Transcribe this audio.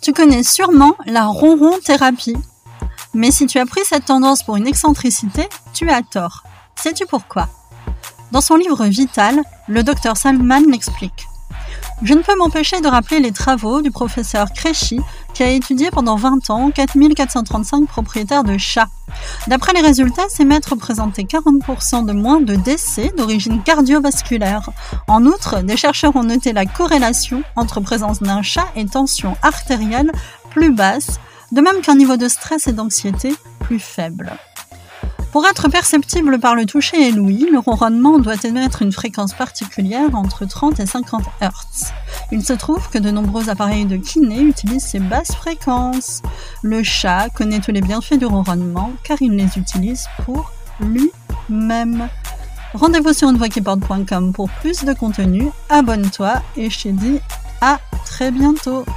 Tu connais sûrement la ronron thérapie. Mais si tu as pris cette tendance pour une excentricité, tu as tort. Sais-tu pourquoi? Dans son livre Vital, le docteur Salman l'explique. Je ne peux m'empêcher de rappeler les travaux du professeur Créchy qui a étudié pendant 20 ans 4435 propriétaires de chats. D'après les résultats, ces maîtres présentaient 40% de moins de décès d'origine cardiovasculaire. En outre, des chercheurs ont noté la corrélation entre présence d'un chat et tension artérielle plus basse, de même qu'un niveau de stress et d'anxiété plus faible. Pour être perceptible par le toucher et l'ouïe, le ronronnement doit émettre une fréquence particulière entre 30 et 50 Hz. Il se trouve que de nombreux appareils de kiné utilisent ces basses fréquences. Le chat connaît tous les bienfaits du ronronnement car il les utilise pour lui-même. Rendez-vous sur unevoixquiporte.com pour plus de contenu, abonne-toi et je te dis à très bientôt